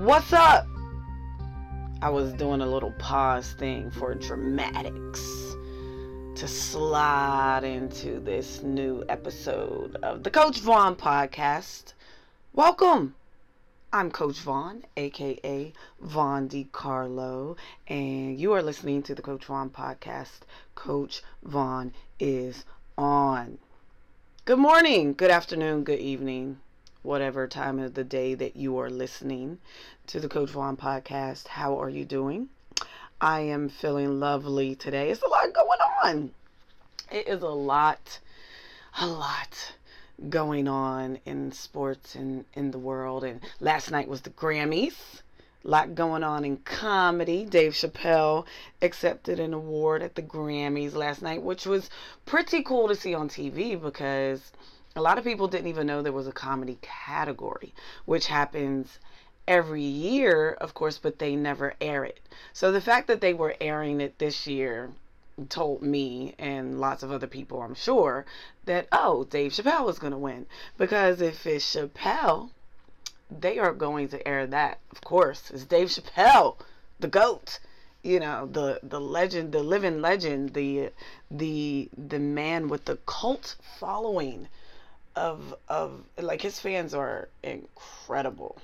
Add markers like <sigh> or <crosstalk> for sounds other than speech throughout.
What's up? I was doing a little pause thing for dramatics to slide into this new episode of the Coach Vaughn podcast. Welcome. I'm Coach Vaughn, aka Vaughn DiCarlo, and you are listening to the Coach Vaughn podcast. Coach Vaughn is on. Good morning, good afternoon, good evening, whatever time of the day that you are listening to the Coach Vaughn podcast. How are you doing? I am feeling lovely today. It's a lot going on. It is a lot, a lot going on in sports and in the world. And last night was the Grammys. A lot going on in comedy. Dave Chappelle accepted an award at the Grammys last night, which was pretty cool to see on TV because a lot of people didn't even know there was a comedy category, which happens every year, of course, but they never air it. So the fact that they were airing it this year told me and lots of other people, I'm sure, that, oh, Dave Chappelle was going to win. Because if it's Chappelle, they are going to air that. Of course, it's Dave Chappelle, the GOAT. You know, the the legend, the living legend, the the the man with the cult following of of like his fans are incredible.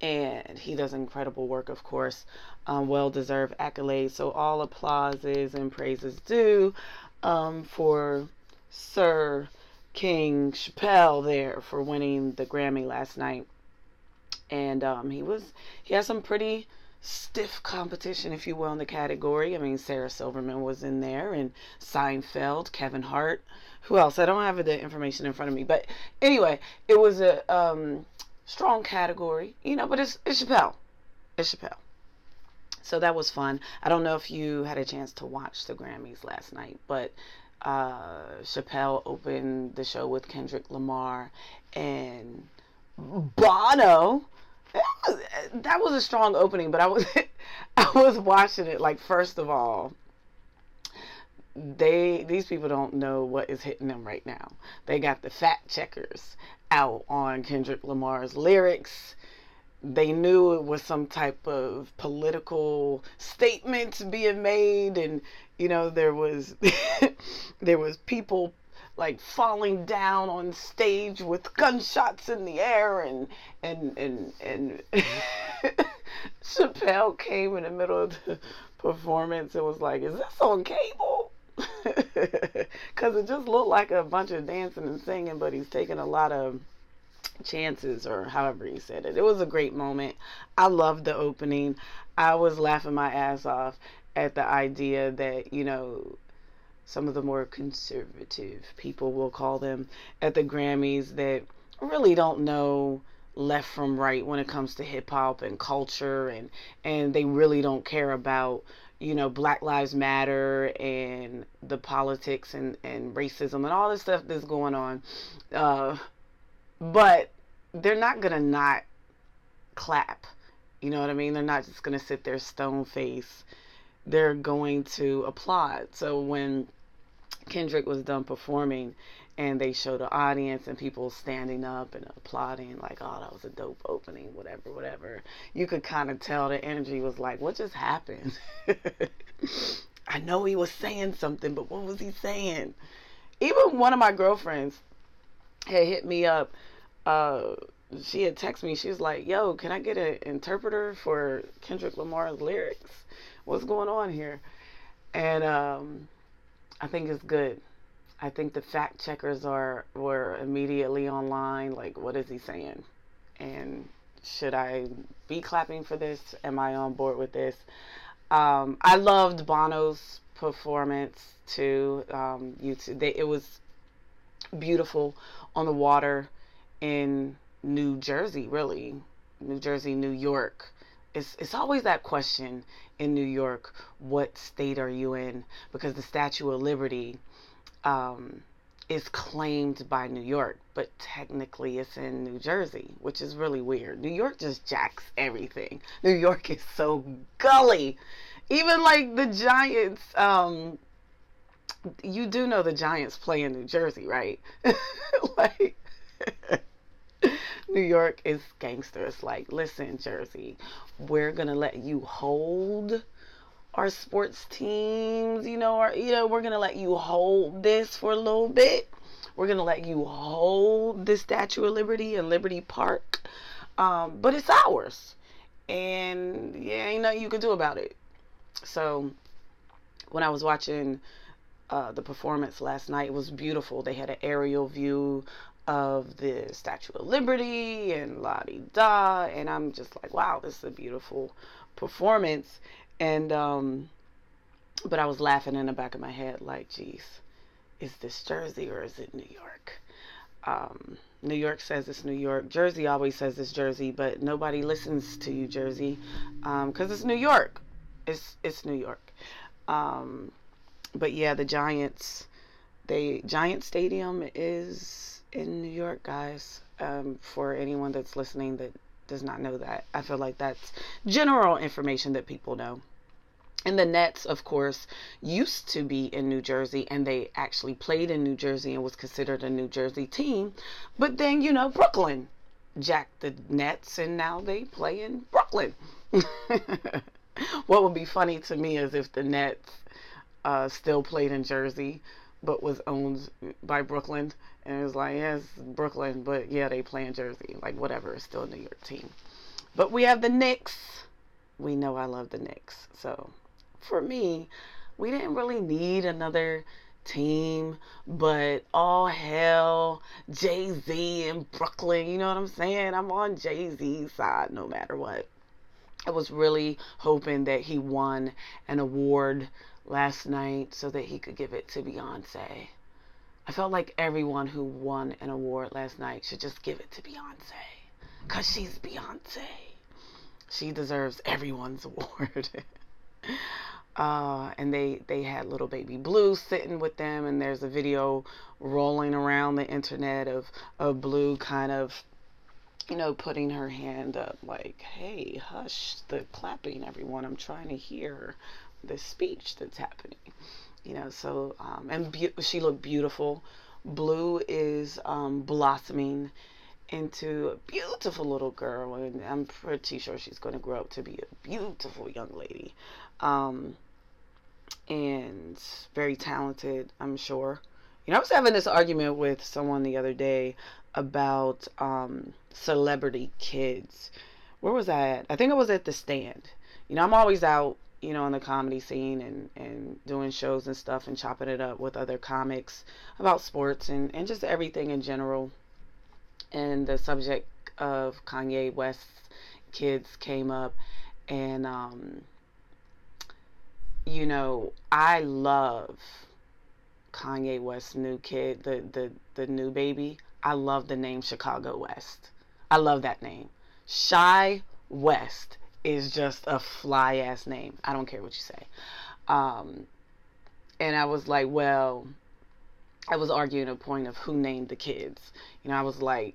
And he does incredible work of course. Um, well deserved accolades. So all applauses and praises due um, for sir king chappelle there for winning the grammy last night. And um, he was he had some pretty stiff competition if you will in the category. I mean sarah silverman was in there and seinfeld kevin hart who else? I don't have the information in front of me, but anyway, it was a um, strong category, you know. But it's it's Chappelle, it's Chappelle. So that was fun. I don't know if you had a chance to watch the Grammys last night, but uh, Chappelle opened the show with Kendrick Lamar and Bono. That was a strong opening, but I was <laughs> I was watching it like first of all they these people don't know what is hitting them right now. They got the fact checkers out on Kendrick Lamar's lyrics. They knew it was some type of political statement being made and you know there was <laughs> there was people like falling down on stage with gunshots in the air and and and and <laughs> Chappelle came in the middle of the performance and was like, "Is this on cable?" <laughs> Because it just looked like a bunch of dancing and singing, but he's taking a lot of chances, or however he said it. It was a great moment. I loved the opening. I was laughing my ass off at the idea that, you know, some of the more conservative people will call them at the Grammys that really don't know left from right when it comes to hip hop and culture and and they really don't care about you know, Black Lives Matter and the politics and, and racism and all this stuff that's going on. Uh, but they're not going to not clap. You know what I mean? They're not just going to sit there stone face. They're going to applaud. So when Kendrick was done performing and they showed the audience and people standing up and applauding like oh that was a dope opening whatever whatever. You could kind of tell the energy was like what just happened? <laughs> I know he was saying something but what was he saying? Even one of my girlfriends had hit me up uh, she had texted me she was like yo can i get an interpreter for kendrick lamar's lyrics? What's going on here? And um, i think it's good I think the fact checkers are were immediately online. Like, what is he saying? And should I be clapping for this? Am I on board with this? Um, I loved Bono's performance too. Um, U2, they, it was beautiful on the water in New Jersey, really, New Jersey, New York. It's it's always that question in New York: What state are you in? Because the Statue of Liberty um, is claimed by New York, but technically it's in New Jersey, which is really weird. New York just jacks everything. <laughs> New York is so gully. Even like the Giants, um, you do know the Giants play in New Jersey, right? <laughs> like <laughs> New York is gangsters. Like, listen, Jersey, we're gonna let you hold our sports teams. You know, or you know, we're gonna let you hold this for a little bit. We're gonna let you hold the Statue of Liberty in Liberty Park, um, but it's ours, and yeah, ain't nothing you can do about it. So, when I was watching uh, the performance last night, it was beautiful. They had an aerial view of the Statue of Liberty and la di da, and I'm just like, wow, this is a beautiful performance. And um, but I was laughing in the back of my head, like, geez, is this Jersey or is it New York? Um, New York says it's New York. Jersey always says it's Jersey, but nobody listens to you, Jersey, because um, it's New York. It's it's New York. Um, but yeah, the Giants, they Giant Stadium is in New York, guys. Um, for anyone that's listening that does not know that, I feel like that's general information that people know. And the Nets, of course, used to be in New Jersey and they actually played in New Jersey and was considered a New Jersey team. But then, you know, Brooklyn jacked the Nets and now they play in Brooklyn. <laughs> what would be funny to me is if the Nets uh, still played in Jersey but was owned by Brooklyn. And it was like, yes, Brooklyn, but yeah, they play in Jersey. Like, whatever, it's still a New York team. But we have the Knicks. We know I love the Knicks. So for me, we didn't really need another team, but all hell, Jay Z and Brooklyn. You know what I'm saying? I'm on Jay Z's side no matter what. I was really hoping that he won an award last night so that he could give it to Beyonce. I felt like everyone who won an award last night should just give it to Beyonce. Because she's Beyonce. She deserves everyone's <laughs> award. uh, and they, they had little baby Blue sitting with them, and there's a video rolling around the internet of, of Blue kind of, you know, putting her hand up, like, hey, hush the clapping, everyone. I'm trying to hear the speech that's happening. You know, so um, and be- she looked beautiful. Blue is um, blossoming into a beautiful little girl, and I'm pretty sure she's going to grow up to be a beautiful young lady, um, and very talented. I'm sure. You know, I was having this argument with someone the other day about um, celebrity kids. Where was I at? I think I was at the stand. You know, I'm always out you know, in the comedy scene and, and doing shows and stuff and chopping it up with other comics about sports and, and just everything in general. And the subject of Kanye West's kids came up and um, you know, I love Kanye West's new kid, the, the, the new baby. I love the name Chicago West. I love that name. Chi West is just a fly ass name. I don't care what you say. Um, and I was like, well, I was arguing a point of who named the kids. You know, I was like,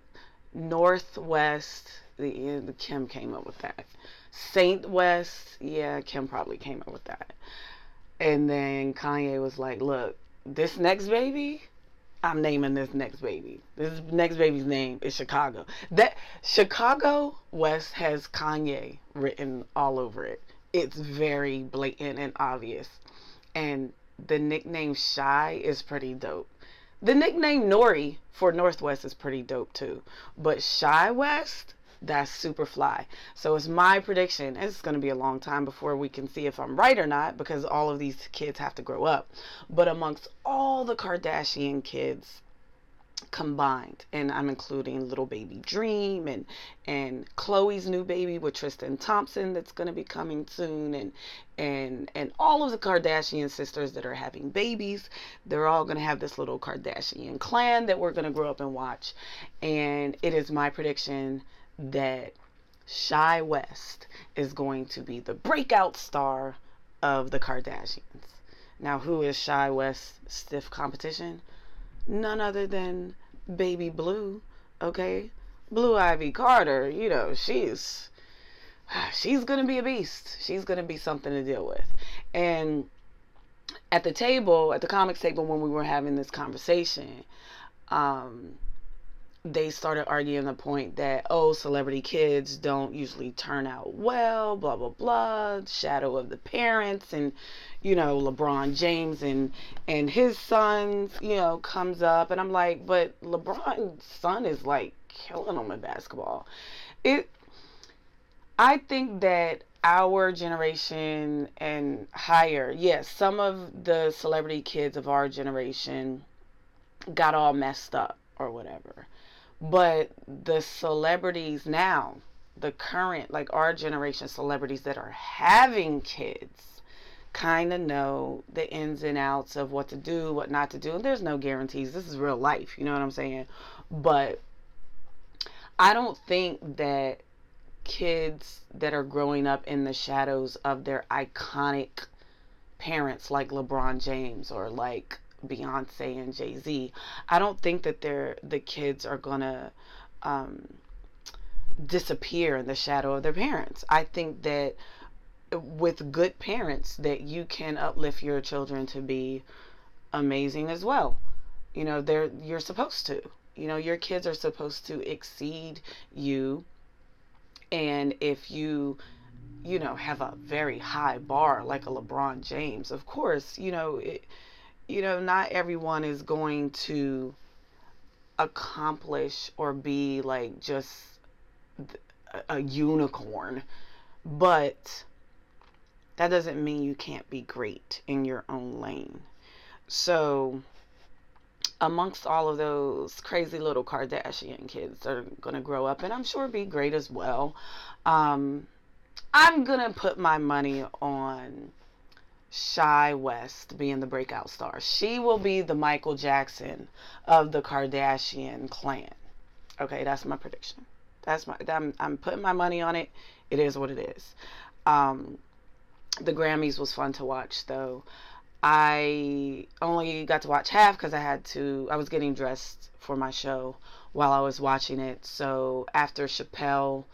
North West. The, the Kim came up with that. Saint West. Yeah, Kim probably came up with that. And then Kanye was like, look, this next baby I'm naming this next baby. This next baby's name is Chicago. That Chicago West has Kanye written all over it. It's very blatant and obvious. And the nickname Chi is pretty dope. The nickname Nori for North West is pretty dope too. But Chi West that's super fly. So it's my prediction. It's going to be a long time before we can see if I'm right or not because all of these kids have to grow up. But amongst all the Kardashian kids combined, and I'm including little baby Dream and and Khloe's new baby with Tristan Thompson that's going to be coming soon, and and and all of the Kardashian sisters that are having babies, they're all going to have this little Kardashian clan that we're going to grow up and watch, and it is my prediction that Chi West is going to be the breakout star of the Kardashians. Now, who is Chi West's stiff competition? None other than Baby Blue, okay? Blue Ivy Carter, you know, she's <sighs> she's going to be a beast. She's going to be something to deal with. And at the table, at the comics table when we were having this conversation, um they started arguing the point that oh celebrity kids don't usually turn out well blah blah blah shadow of the parents and you know lebron james and and his sons you know comes up and i'm like but lebron's son is like killing him in basketball. It i think that our generation and higher yes some of the celebrity kids of our generation got all messed up or whatever but the celebrities now, the current, like our generation celebrities that are having kids, kind of know the ins and outs of what to do, what not to do. And there's no guarantees. This is real life. You know what I'm saying? But I don't think that kids that are growing up in the shadows of their iconic parents like LeBron James or like Beyonce and Jay Z. I don't think that they're the kids are gonna um, disappear in the shadow of their parents. I think that with good parents, that you can uplift your children to be amazing as well. You know, they're you're supposed to. You know, your kids are supposed to exceed you, and if you you know have a very high bar like a LeBron James, of course, you know it you know, not everyone is going to accomplish or be like just a unicorn, but that doesn't mean you can't be great in your own lane. So, amongst all of those crazy little Kardashian kids that are going to grow up and I'm sure be great as well, um, I'm going to put my money on Chi West being the breakout star. She will be the Michael Jackson of the Kardashian clan. Okay, that's my prediction. That's my. I'm, I'm putting my money on it. It is what it is. Um, the Grammys was fun to watch though. I only got to watch half because I had to. I was getting dressed for my show while I was watching it. So after Chappelle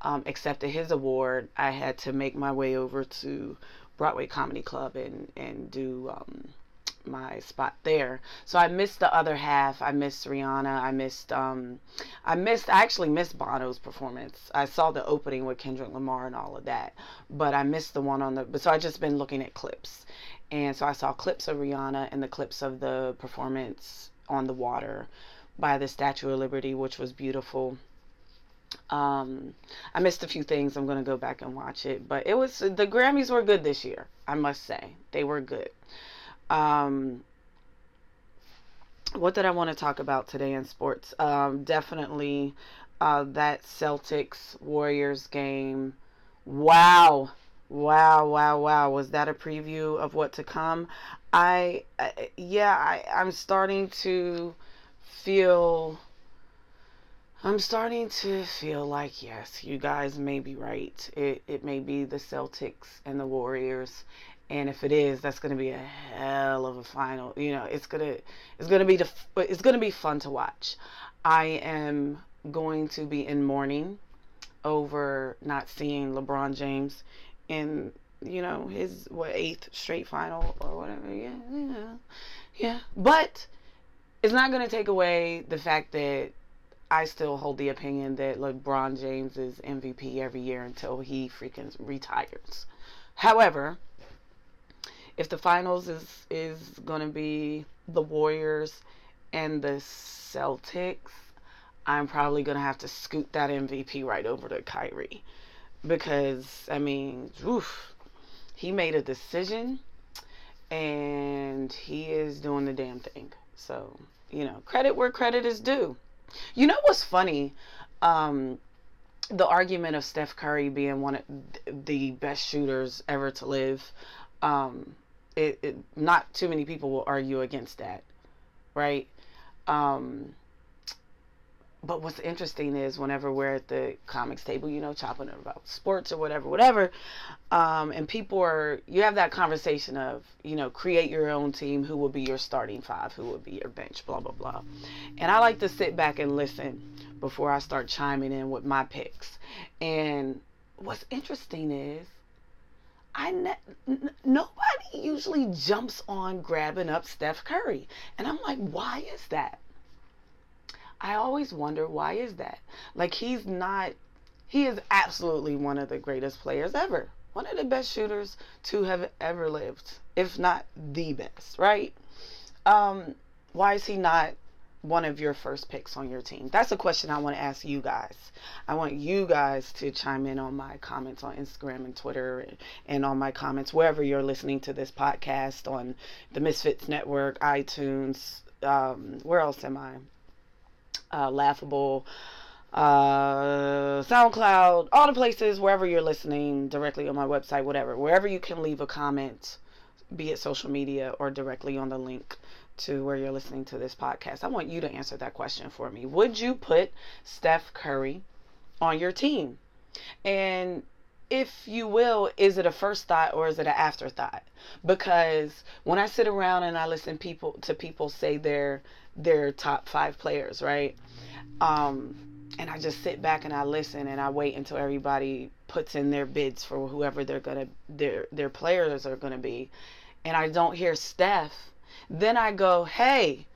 um, accepted his award, I had to make my way over to Broadway Comedy Club and and do um, my spot there. So I missed the other half. I missed Rihanna. I missed um I missed I actually missed Bono's performance. I saw the opening with Kendrick Lamar and all of that, but I missed the one on the but so I just been looking at clips. And so I saw clips of Rihanna and the clips of the performance on the water by the Statue of Liberty, which was beautiful. Um, I missed a few things. I'm gonna go back and watch it, but it was the Grammys were good this year. I must say they were good. Um, what did I want to talk about today in sports? Um, definitely uh, that Celtics Warriors game. Wow, wow, wow, wow! Was that a preview of what to come? I, I yeah, I, I'm starting to feel I'm starting to feel like yes, you guys may be right. It it may be the Celtics and the Warriors, and if it is, that's going to be a hell of a final. You know, it's gonna it's gonna be the it's gonna be fun to watch. I am going to be in mourning over not seeing LeBron James in you know his what eighth straight final or whatever. Yeah, yeah, yeah. But it's not going to take away the fact that I still hold the opinion that LeBron James is MVP every year until he freaking retires. However, if the finals is is going to be the Warriors and the Celtics, I'm probably going to have to scoot that MVP right over to Kyrie because I mean, oof, he made a decision and he is doing the damn thing. So, you know, credit where credit is due. You know what's funny? Um, the argument of Steph Curry being one of the best shooters ever to live. Um, it, it, not too many people will argue against that, right? Um, but what's interesting is whenever we're at the comics table, you know, chopping about sports or whatever, whatever, um, and people are, you have that conversation of, you know, create your own team. Who will be your starting five? Who will be your bench? Blah blah blah. And I like to sit back and listen before I start chiming in with my picks. And what's interesting is, I ne- n- nobody usually jumps on grabbing up Steph Curry, and I'm like, why is that? I always wonder why is that? Like he's not he is absolutely one of the greatest players ever. One of the best shooters to have ever lived, if not the best, right? Um, why is he not one of your first picks on your team? That's a question I want to ask you guys. I want you guys to chime in on my comments on Instagram and Twitter and on my comments wherever you're listening to this podcast on the Misfits Network, iTunes. Um, where else am I? Uh, Laughable, uh, SoundCloud, all the places, wherever you're listening, directly on my website, whatever, wherever you can leave a comment, be it social media or directly on the link to where you're listening to this podcast. I want you to answer that question for me. Would you put Steph Curry on your team? And if you will, is it a first thought or is it an afterthought? Because when I sit around and I listen people to people say they're their top five players, right? Um, and I just sit back and I listen and I wait until everybody puts in their bids for whoever they're gonna their their players are gonna be, and I don't hear Steph then I go, hey,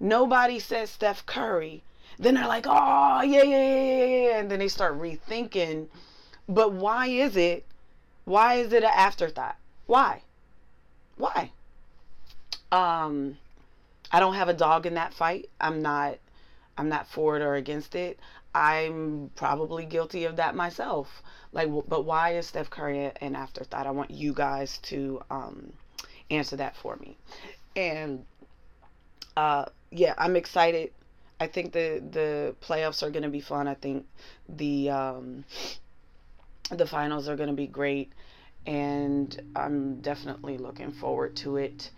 nobody says Steph Curry. Then they're like, oh, yeah, yeah, yeah, yeah. And then they start rethinking. But why is it? Why is it an afterthought? Why? Why? Um, I don't have a dog in that fight. I'm not I'm not for it or against it. I'm probably guilty of that myself. Like, but why is Steph Curry an afterthought? I want you guys to um, answer that for me and uh, yeah, I'm excited. I think the the playoffs are going to be fun. I think the um, the finals are going to be great, and I'm definitely looking forward to it.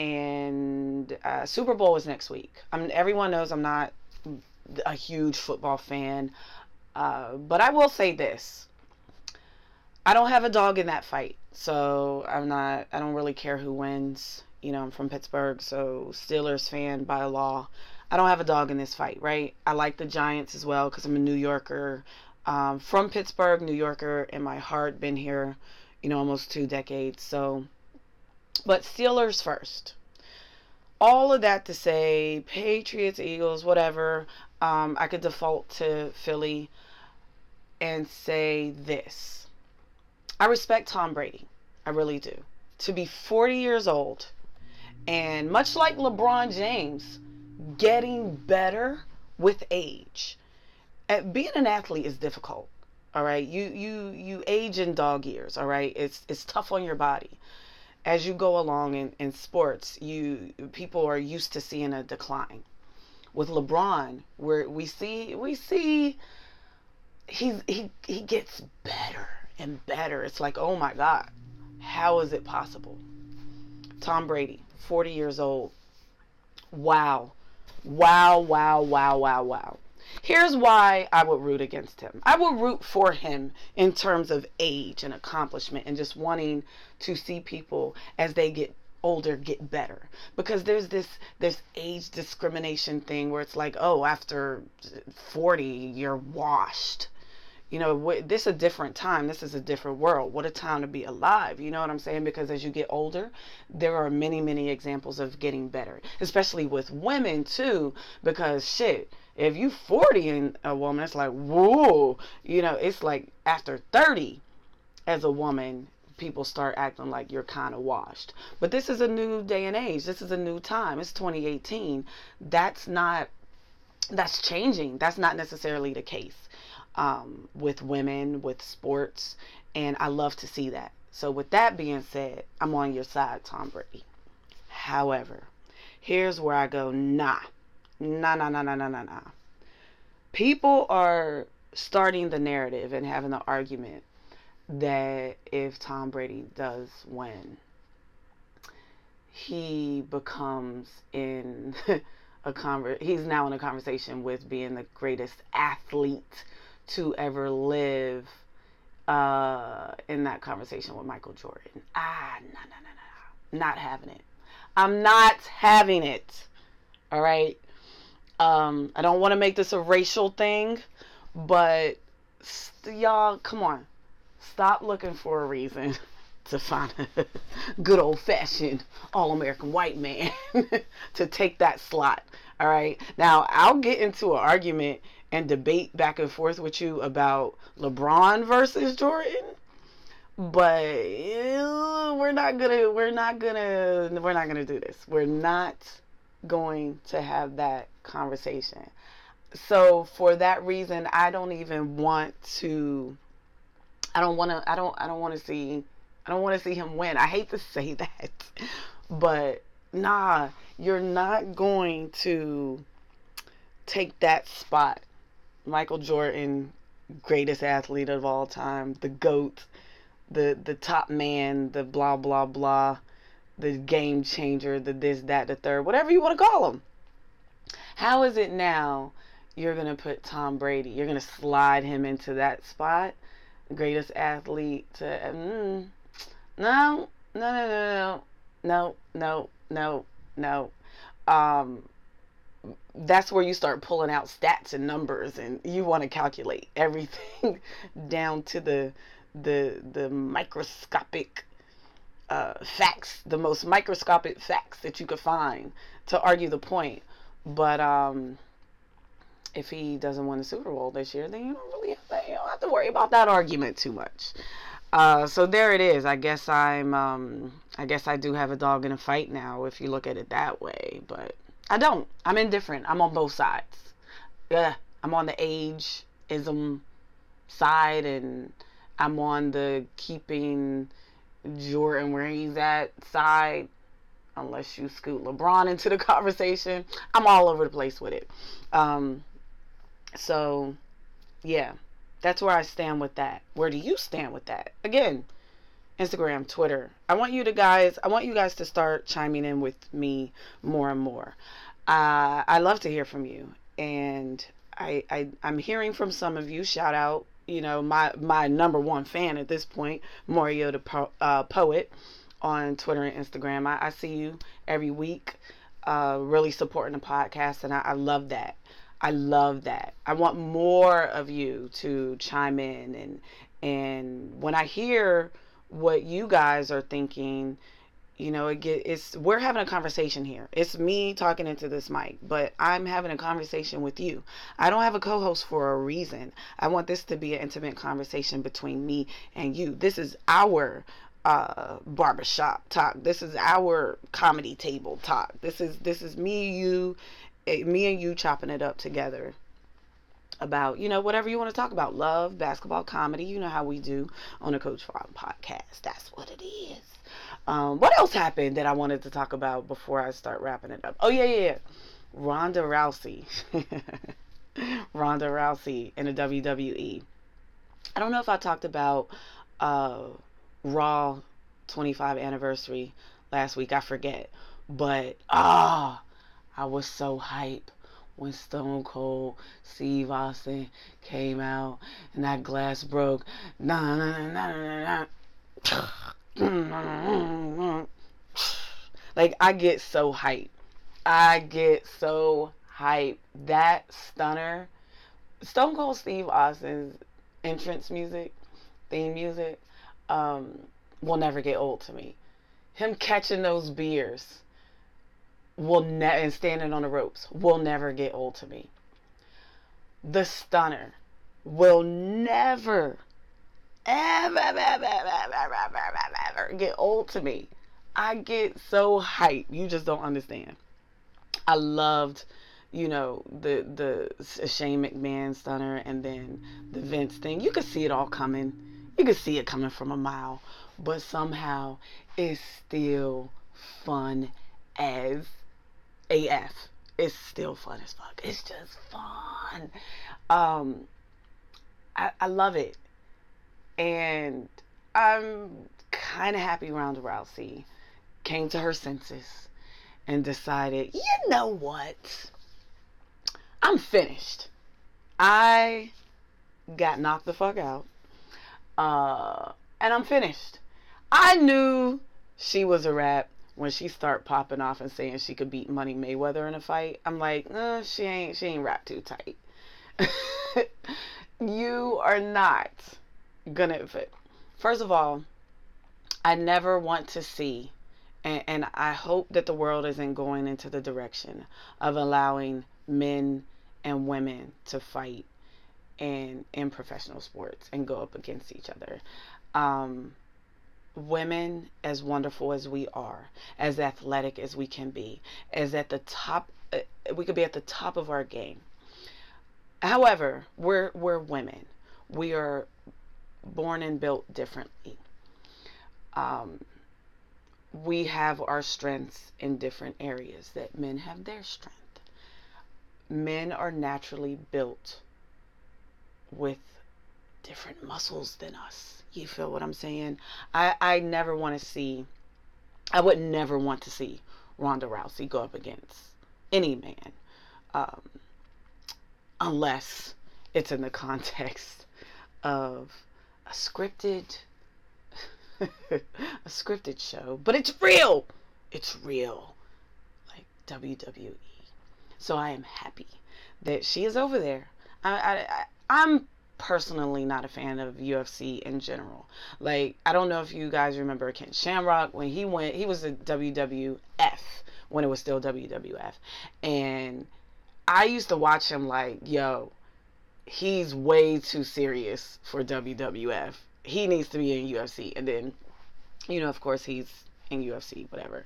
And uh, Super Bowl is next week. I'm everyone knows I'm not a huge football fan, uh, but I will say this: I don't have a dog in that fight, so I'm not. I don't really care who wins you know, I'm from Pittsburgh, so Steelers fan by law. I don't have a dog in this fight, right? I like the Giants as well because I'm a New Yorker. Um, from Pittsburgh, New Yorker in my heart, been here, you know, almost two decades. So, but Steelers first. All of that to say, Patriots, Eagles, whatever. Um, I could default to Philly and say this. I respect Tom Brady. I really do. To be 40 years old and much like LeBron James, getting better with age. At Being an athlete is difficult. All right, you you you age in dog years. All right, it's it's tough on your body. As you go along in, in sports, you people are used to seeing a decline. With LeBron, where we see we see he's he he gets better and better. It's like, oh my God, how is it possible? Tom Brady, 40 years old. Wow. Wow, wow, wow, wow, wow. Here's why I would root against him. I would root for him in terms of age and accomplishment and just wanting to see people as they get older get better. Because there's this this age discrimination thing where it's like oh after 40 you're washed. You know this is a different time. This is a different world. What a time to be alive. You know what i'm saying? Because as you get older there are many many examples of getting better. Especially with women too. Because shit if you 40 and a woman it's like whoa. You know it's like after 30 as a woman people start acting like you're kind of washed but this is a new day and age this is a new time it's 2018 that's not that's changing that's not necessarily the case um, with women, with sports, and I love to see that. So, with that being said, I'm on your side, Tom Brady. However, here's where I go, nah, nah, nah, nah, nah, nah, nah, nah. People are starting the narrative and having the argument that if Tom Brady does win, he becomes in <laughs> a conver- he's now in a conversation with being the greatest athlete to ever live uh, in that conversation with Michael Jordan. Ah, no, no, no, no, not having it. I'm not having it. All right. Um, I don't want to make this a racial thing, but y'all, come on, stop looking for a reason to find a good old fashioned all American white man <laughs> to take that slot. All right. Now, I'll get into an argument and debate back and forth with you about LeBron versus Jordan, but uh, we're not gonna we're not gonna we're not gonna do this. We're not going to have that conversation. So for that reason, I don't even want to. I don't want to. I don't. I don't want to see. I don't want to see him win. I hate to say <laughs> that, but nah, you're not going to take that spot. Michael Jordan, greatest athlete of all time, the GOAT, the the top man, the blah blah blah, the game changer, the this, that, the third, whatever you want to call him. How is it now you're gonna put Tom Brady? You're gonna slide him into that spot, greatest athlete to mm, no, no, no, no, no, no, no, no. Um, that's where you start pulling out stats and numbers, and you want to calculate everything <laughs> down to the the the microscopic uh, facts, the most microscopic facts that you could find to argue the point. But um, if he doesn't win the Super Bowl this year, then you don't really have to, you don't have to worry about that argument too much. Uh, so there it is. I guess I'm um, I guess I do have a dog in a fight now if you look at it that way, but I don't. I'm indifferent. I'm on both sides. Yeah, I'm on the age ism side and I'm on the keeping Jordan where he's at side. Unless you scoot LeBron into the <laughs> conversation, I'm all over the place with it. Um, so, yeah, that's where I stand with that. Where do you stand with that? Again, Instagram, Twitter. I want you to guys, I want you guys to start chiming in with me more and more. Uh, I love to hear from you, and I, I I'm hearing from some of you. Shout out, you know, my my number one fan at this point, Mario the po- uh, poet, on Twitter and Instagram. I, I see you every week, uh, really supporting the podcast, and I, I love that. I love that. I want more of you to chime in and and when I hear what you guys are thinking, you know, it get it's we're having a conversation here. It's me talking into this mic, but I'm having a conversation with you. I don't have a co-host for a reason. I want this to be an intimate conversation between me and you. This is our uh barbershop talk. This is our comedy table talk. This is this is me, you, eh, me and you chopping it up together about you know whatever you want to talk about love basketball comedy you know how we do on the Coach Vaughn podcast. That's what it is. Um, what else happened that i wanted to talk about before i start wrapping it up? Oh yeah yeah, yeah. ronda rousey. <laughs> Ronda rousey in the wwe i don't know if i talked about uh, raw 25 anniversary last week. I forget. But ah i was so hype when Stone Cold Steve Austin came out and that glass broke. Nah, nah, nah, nah, <sighs> like I get so hyped. I get so hyped. That stunner, Stone Cold Steve Austin's entrance music, theme music, um, will never get old to me. Him catching those beers will ne- and standing on the ropes will never get old to me. The stunner will never, ever, ever, ever, ever, ever, ever, get old to me. I get so hyped. You just don't understand. I loved, you know, the the Shane McMahon stunner and then the Vince thing. You could see it all coming. You could see it coming from a mile, but somehow it's still fun as AF. It's still fun as fuck. It's just fun. Um, I, I love it. And I'm kind of happy Ronda Rousey came to her senses and decided, you know what? I'm finished. I got knocked the fuck out. Uh, and I'm finished. I knew she was a wrap when she start popping off and saying she could beat Money Mayweather in a fight, I'm like, uh, she ain't she ain't wrapped too tight. <laughs> you are not gonna fit. First of all, I never want to see And, and I hope that the world isn't going into the direction of allowing men and women to fight in in professional sports and go up against each other. Um, women, as wonderful as we are, as athletic as we can be, as at the top, uh, we could be at the top of our game. However, we're we're women. We are born and built differently. Um, we have our strengths in different areas that men have their strength. Men are naturally built with different muscles than us. You feel what I'm saying? I, I never want to see, I would never want to see Ronda Rousey go up against any man um, unless it's in the <laughs> context of a scripted <laughs> a scripted show, but it's real. It's real. Like WWE. So I am happy that she is over there. I, I, I'm personally not a fan of UFC in general. Like, I don't know if you guys remember Ken Shamrock when he went, he was a WWF when it was still WWF. And I used to watch him like, yo, he's way too serious for WWF. He needs to be in UFC. And then, you know, of course, he's in UFC, whatever.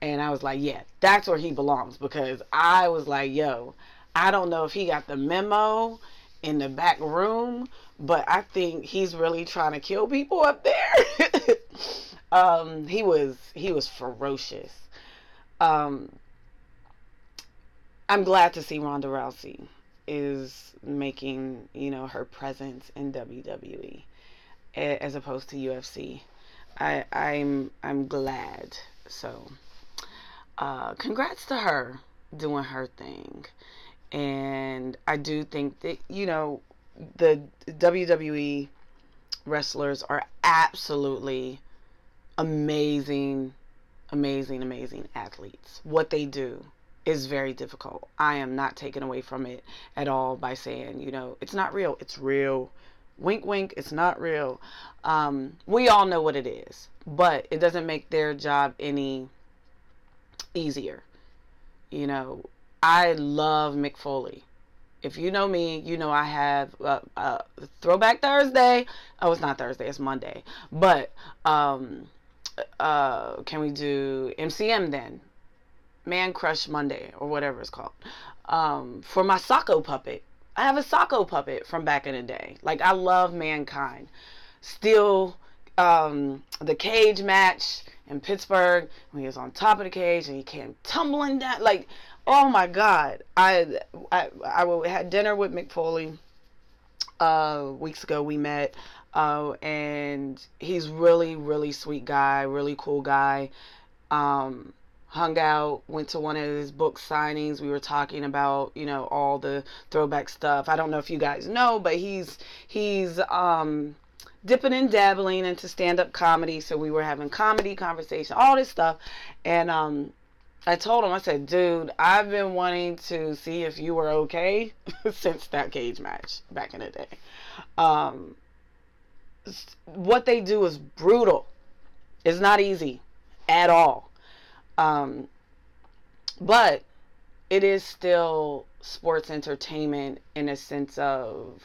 And I was like, yeah, that's where he belongs because I was like, yo, I don't know if he got the memo in the back room, but I think he's really trying to kill people up there. <laughs> um, he was he was ferocious. Um, I'm glad to see Ronda Rousey is making you know her presence in WWE as opposed to UFC. I I'm I'm glad. So, uh, congrats to her doing her thing and I do think that you know the WWE wrestlers are absolutely amazing, amazing, amazing athletes. What they do is very difficult. I am not taken away from it at all by saying, you know, it's not real. It's real. Wink, wink. It's not real. Um, we all know what it is, but it doesn't make their job any easier. You know, I love Mick Foley. If you know me, you know I have uh, uh, Throwback Thursday. Oh, it's not Thursday, it's Monday. But um, uh, can we do MCM then? Man Crush Monday or whatever it's called. Um, for my Socko puppet, I have a Socko puppet from back in the day. Like I love Mankind. Still, um, the cage match in Pittsburgh when he was on top of the cage and he came tumbling down. Like Oh my God! I I I had dinner with Mick Foley uh, weeks ago. We met, uh, and he's really really sweet guy, really cool guy. Um, hung out, went to one of his book signings. We were talking about, you know, all the throwback stuff. I don't know if you guys know, but he's he's um dipping and dabbling into stand-up comedy. So we were having comedy conversation, all this stuff. And um I told him, I said, dude, I've been wanting to see if you were okay <laughs> since that cage match back in the day. Um, what they do is brutal. It's not easy at all. Um, but it is still sports entertainment in a sense of,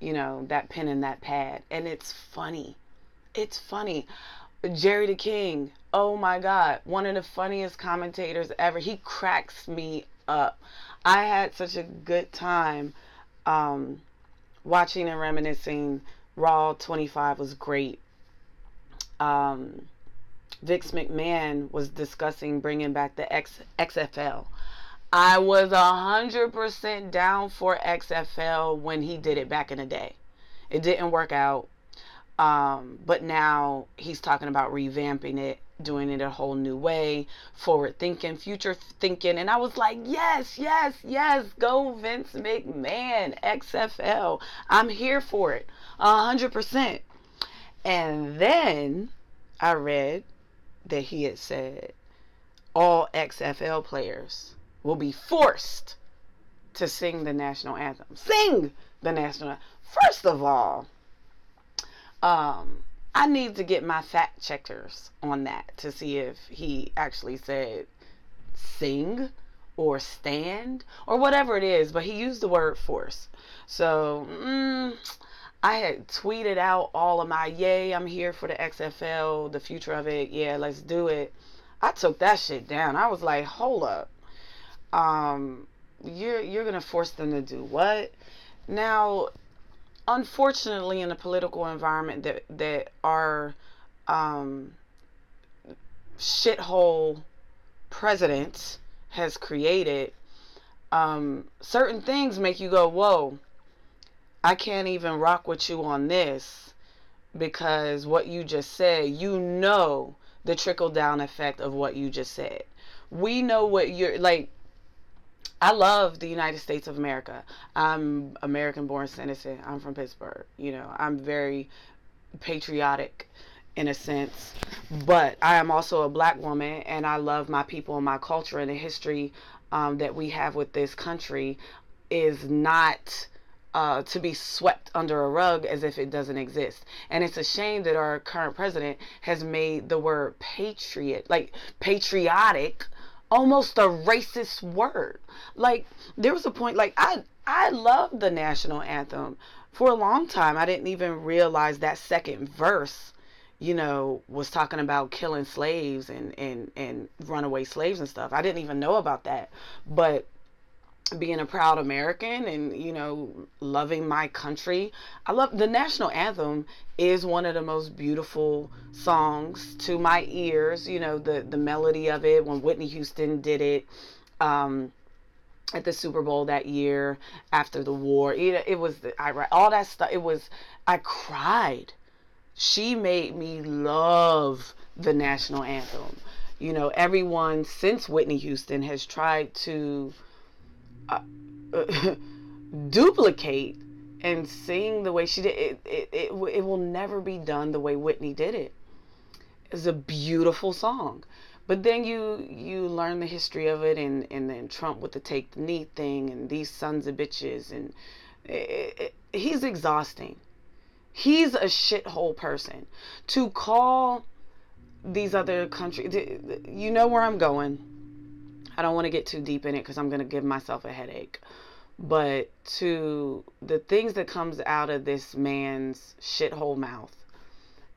you know, that pen and that pad. And it's funny. It's funny. Jerry the King, oh my God, one of the funniest commentators ever. He cracks me up. I had such a good time um, watching and reminiscing. Raw 25 was great. Um, McMahon was discussing bringing back the X, XFL. I was 100% down for XFL when he did it back in the day. It didn't work out. Um, but now he's talking about revamping it, doing it a whole new way, forward thinking, future thinking. And I was like, yes, yes, yes, go Vince McMahon, XFL. I'm here for it, 100%. And then I read that he had said all XFL players will be forced to sing the national anthem. Sing the national First of all, um, I need to get my fact checkers on that to see if he actually said sing or stand or whatever it is, but he used the word force. So, mm, I had tweeted out all of my yay, I'm here for the XFL, the future of it. Yeah, let's do it. I took that shit down. I was like, hold up. Um, you're you're gonna force them to do what? Now, unfortunately, in a political environment that that our um, shithole president has created, um, certain things make you go, whoa I can't even rock with you on this because what you just said, you know the trickle down effect of what you just said. We know what you're like. I love the United States of America. I'm American born citizen. I'm from Pittsburgh. You know, I'm very patriotic in a sense. But I am also a black woman and I love my people and my culture and the history um, that we have with this country is not uh, to be swept under a rug as if it doesn't exist. And it's a shame that our current president has made the word patriot, like patriotic, almost a racist word. Like there was a point, like I I love the national anthem for a long time. I didn't even realize that second verse you know, was talking about killing slaves and, and, and runaway slaves and stuff. I didn't even know about that. But being a proud American and you know loving my country. I love the national anthem is one of the most beautiful songs to my ears. You know the the melody of it when Whitney Houston did it um, at the Super Bowl that year after the war. It, it was I all that stuff. It was I cried. She made me love the national anthem. You know everyone since Whitney Houston has tried to <laughs> duplicate and sing the way she did it, it, it, it will never be done the way Whitney did it. It's a beautiful song. But then you you learn the history of it and, and then Trump with the take the knee thing and these sons of bitches and it, he's exhausting. He's a shithole person. To call these other countries, you know where I'm going I don't want to get too deep in it because I'm going to give myself a headache. But to the things that comes out of this man's shithole mouth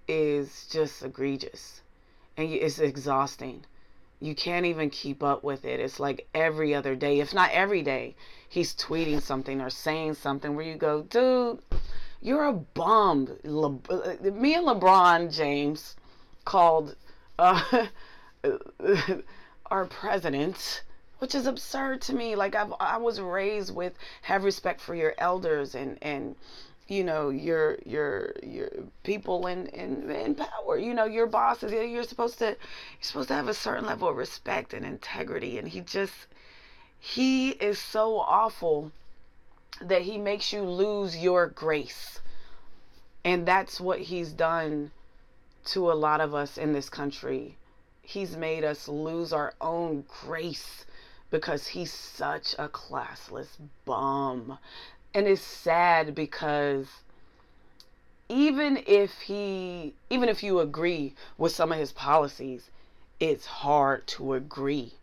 is just egregious. And it's exhausting. You can't even keep up with it. It's like every other day, if not every day, he's tweeting something or saying something where you go, dude, you're a bum. Le- me and LeBron James called. Uh, <laughs> our president which is absurd to me. Like I've, i was raised with have respect for your elders and and you know your your your people in, in in power. You know your bosses. You're supposed to you're supposed to have a certain level of respect and integrity. And he just he is so awful that he makes you lose your grace. And that's what he's done to a lot of us in this country he's made us lose our own grace because he's such a classless bum. And it's sad because even if he even if you agree with some of his policies, it's hard to agree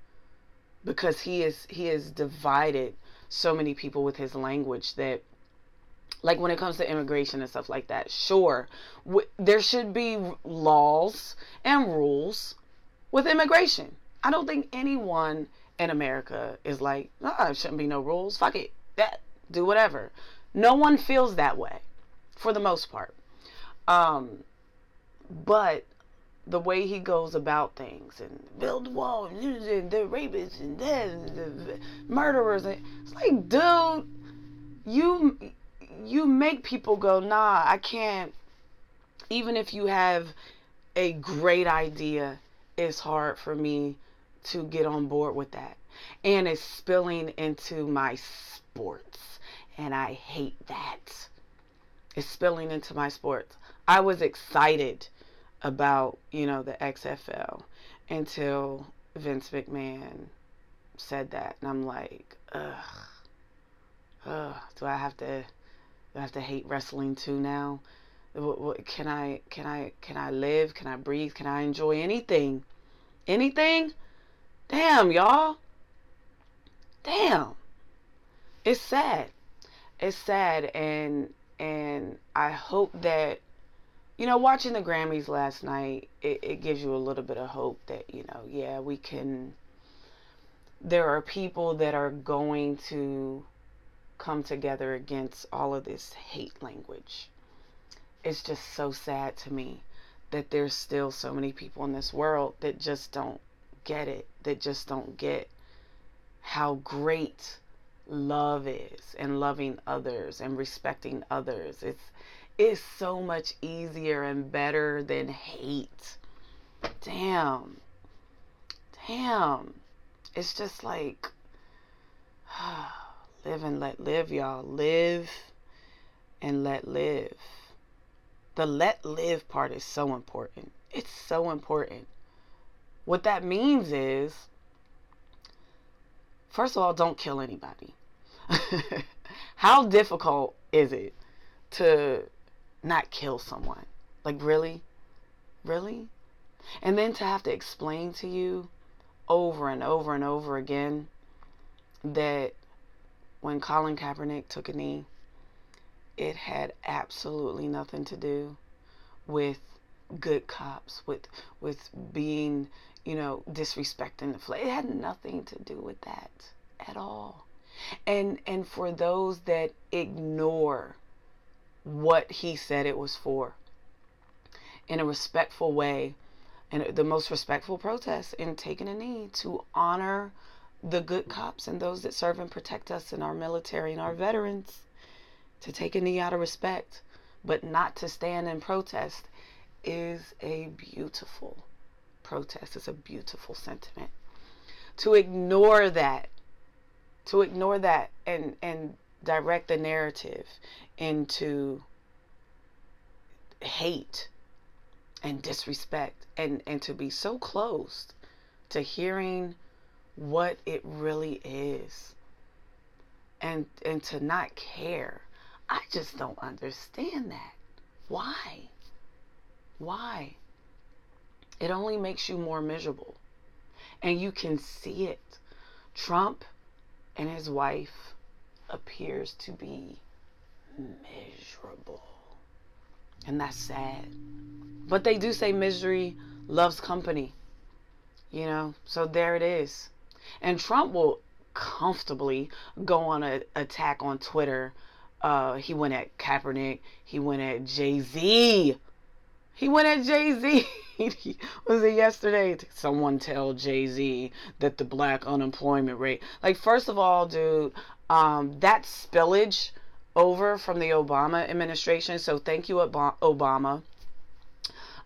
because he is he has divided so many people with his language that like when it comes to immigration and stuff like that sure w- there should be laws and rules with immigration. I don't think anyone in America is like, ah, there shouldn't be no rules. Fuck it. That do whatever. No one feels that way for the most part. Um, but the way he goes about things and build the wall and the rapists and the murderers, and it's like, dude, you you make people go, nah, I can't. Even if you have a great idea it's hard for me to get on board with that. And it's spilling into my sports. And I hate that. It's spilling into my sports. I was excited about, you know, the XFL until Vince McMahon said that. And I'm like, ugh. Ugh. Do I have to do I have to hate wrestling too now? Can I can I can I live? Can I breathe? Can I enjoy anything? Anything? Damn, y'all. Damn. It's sad. It's sad and and I hope that you know, watching the Grammys last night, it, it gives you a little bit of hope that, you know, yeah, we can there are people that are going to come together against all of this hate language. It's just so sad to me that there's still so many people in this world that just don't get it, that just don't get how great love is and loving others and respecting others. It's it's so much easier and better than hate. Damn. Damn. It's just like <sighs> live and let live, y'all. Live and let live. The let live part is so important. It's so important. What that means is, first of all, don't kill anybody. <laughs> How difficult is it to not kill someone? Like, really? Really? And then to have to explain to you over and over and over again that when Colin Kaepernick took a knee, it had absolutely nothing to do with good cops, with with being, you know, disrespecting the flag. It had nothing to do with that at all. And and for those that ignore what he said it was for in a respectful way and the most respectful protest in taking a knee to honor the good cops and those that serve and protect us in our military and our veterans to take a knee out of respect, but not to stand and protest is a beautiful protest. It's a beautiful sentiment. To ignore that, to ignore that and and direct the narrative into hate and disrespect and and to be so closed to hearing what it really is and and to not care i just don't understand that. Why? Why? It only makes you more miserable. And you can see it. Trump and his wife appears to be miserable. And that's sad. But they do say misery loves company you know? So there it is. And Trump will comfortably go on an attack on Twitter. Uh, he went at Kaepernick. He went at Jay Z. He went at Jay Z. <laughs> was it yesterday? Someone tell Jay Z that the black unemployment rate. Like, first of all, dude, um, that spillage over from the Obama administration. So thank you, Obama.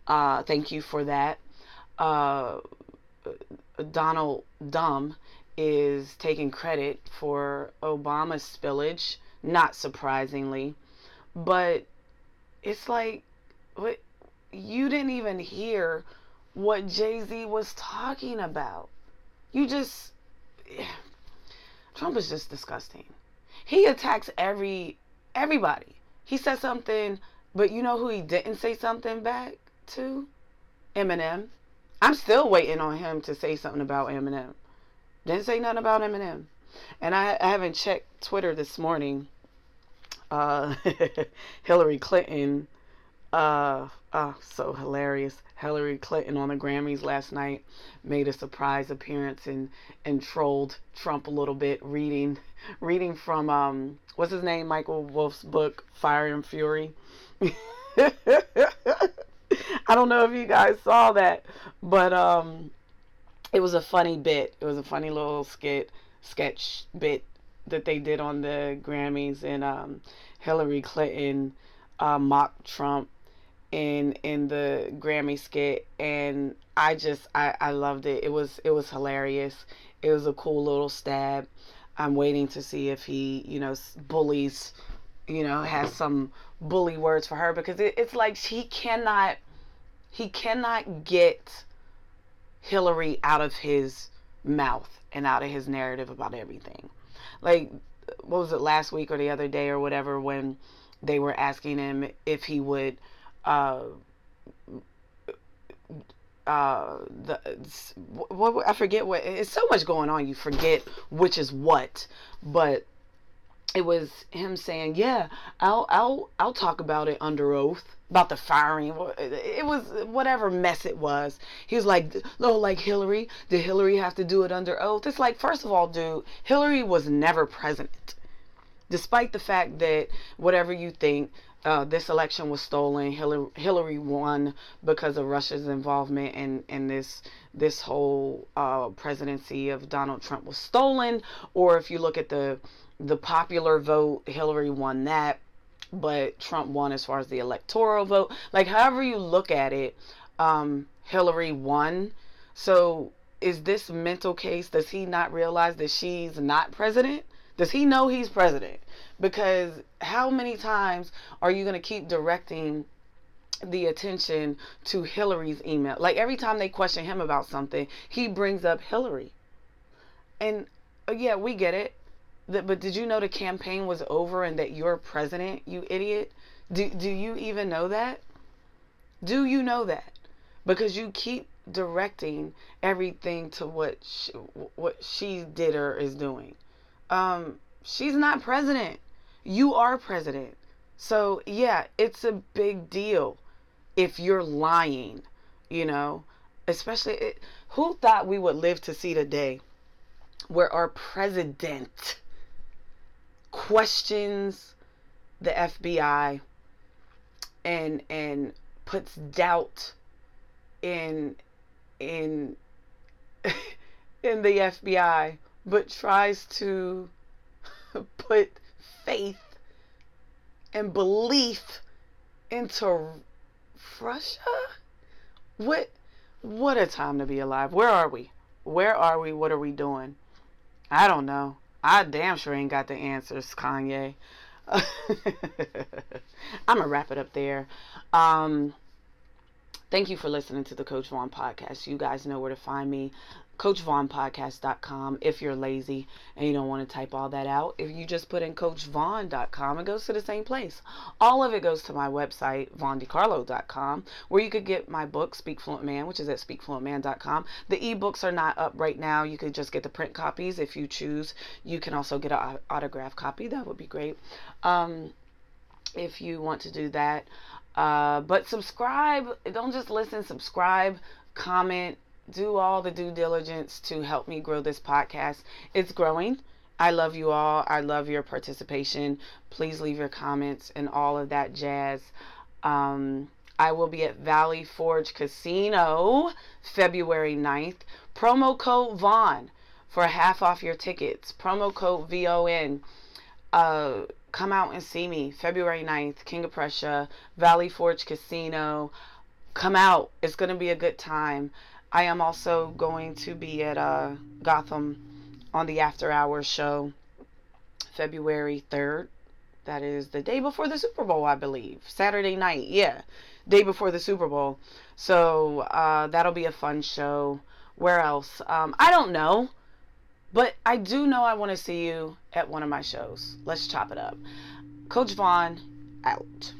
Uh, thank you for that. Uh, Donald Dumb is taking credit for Obama's spillage, not surprisingly. But it's like, what? You didn't even hear what Jay Z was talking about. You just. <sighs> Trump is just disgusting. He attacks every everybody. He said something, but you know who he didn't say something back to? Eminem. I'm still waiting on him to say something about Eminem. Didn't say nothing about Eminem. And I, I haven't checked Twitter this morning. Uh, <laughs> Hillary Clinton, uh, oh, so hilarious. Hillary Clinton on the Grammys last night made a surprise appearance and, and trolled Trump a little bit, reading <laughs> reading from um what's his name, Michael Wolff's book, Fire and Fury. <laughs> I don't know if you guys saw that, but um, it was a funny bit. It was a funny little skit, sketch bit that they did on the Grammys, and um, Hillary Clinton uh, mocked Trump in in the Grammy skit, and I just I I loved it. It was it was hilarious. It was a cool little stab. I'm waiting to see if he you know bullies you know has some bully words for her because it, it's like he cannot he cannot get Hillary out of his mouth and out of his narrative about everything. Like, what was it last week or the other day or whatever when they were asking him if he would uh, uh the what, I forget what it's so much going on you forget which is what. But it was him saying yeah I'll I'll I'll talk about it under oath about the firing it was whatever mess it was he was like no like Hillary did Hillary have to do it under oath it's like first of all dude Hillary was never president despite the fact that whatever you think uh, this election was stolen. Hillary, Hillary won because of Russia's involvement in, in this this whole uh, presidency of Donald Trump was stolen. Or if you look at the the popular vote, Hillary won that, but Trump won as far as the electoral vote. Like however you look at it, um, Hillary won. So is this mental case? Does he not realize that she's not president? Does he know he's president? Because how many times are you going to keep directing the attention to Hillary's email? Like every time they question him about something, he brings up Hillary. And uh, yeah, we get it. But did you know the campaign was over and that you're president, you idiot? Do, do you even know that? Do you know that? Because you keep directing everything to what she, what she did or is doing. Um, she's not president. You are president. So, yeah, it's a big deal if you're lying, you know, especially it, who thought we would live to see the day where our president questions the FBI and and puts doubt in in <laughs> in the FBI but tries to <laughs> put faith and belief into Russia? What what a time to be alive. Where are we? Where are we? What are we doing? I don't know. I damn sure ain't got the answers, Kanye. <laughs> I'm gonna wrap it up there. Um, thank you for listening to the Coach Vaughn podcast. You guys know where to find me coachvaughnpodcast.com if you're lazy and you don't want to type all that out. If you just put in coachvaughn.com, it goes to the same place. All of it goes to my website, vaughndicarlo.com, where you could get my book, Speak Fluent Man, which is at speakfluentman.com. The ebooks are not up right now. You could just get the print copies if you choose. You can also get an autograph copy. That would be great. Um, if you want to do that. Uh, but subscribe. Don't just listen, subscribe, comment, do all the due diligence to help me grow this podcast. It's growing. I love you all. I love your participation. Please leave your comments and all of that jazz. Um, I will be at Valley Forge Casino February 9th. Promo code Vaughn for half off your tickets. Promo code VON. Uh, come out and see me February 9th, King of Prussia, Valley Forge Casino. Come out. It's going to be a good time. I am also going to be at uh, Gotham on the After Hours show February 3rd. That is the day before the Super Bowl, I believe. Saturday night, yeah. Day before the Super Bowl. So uh, that'll be a fun show. Where else? Um, I don't know. But I do know I want to see you at one of my shows. Let's chop it up. Coach Vaughn, out.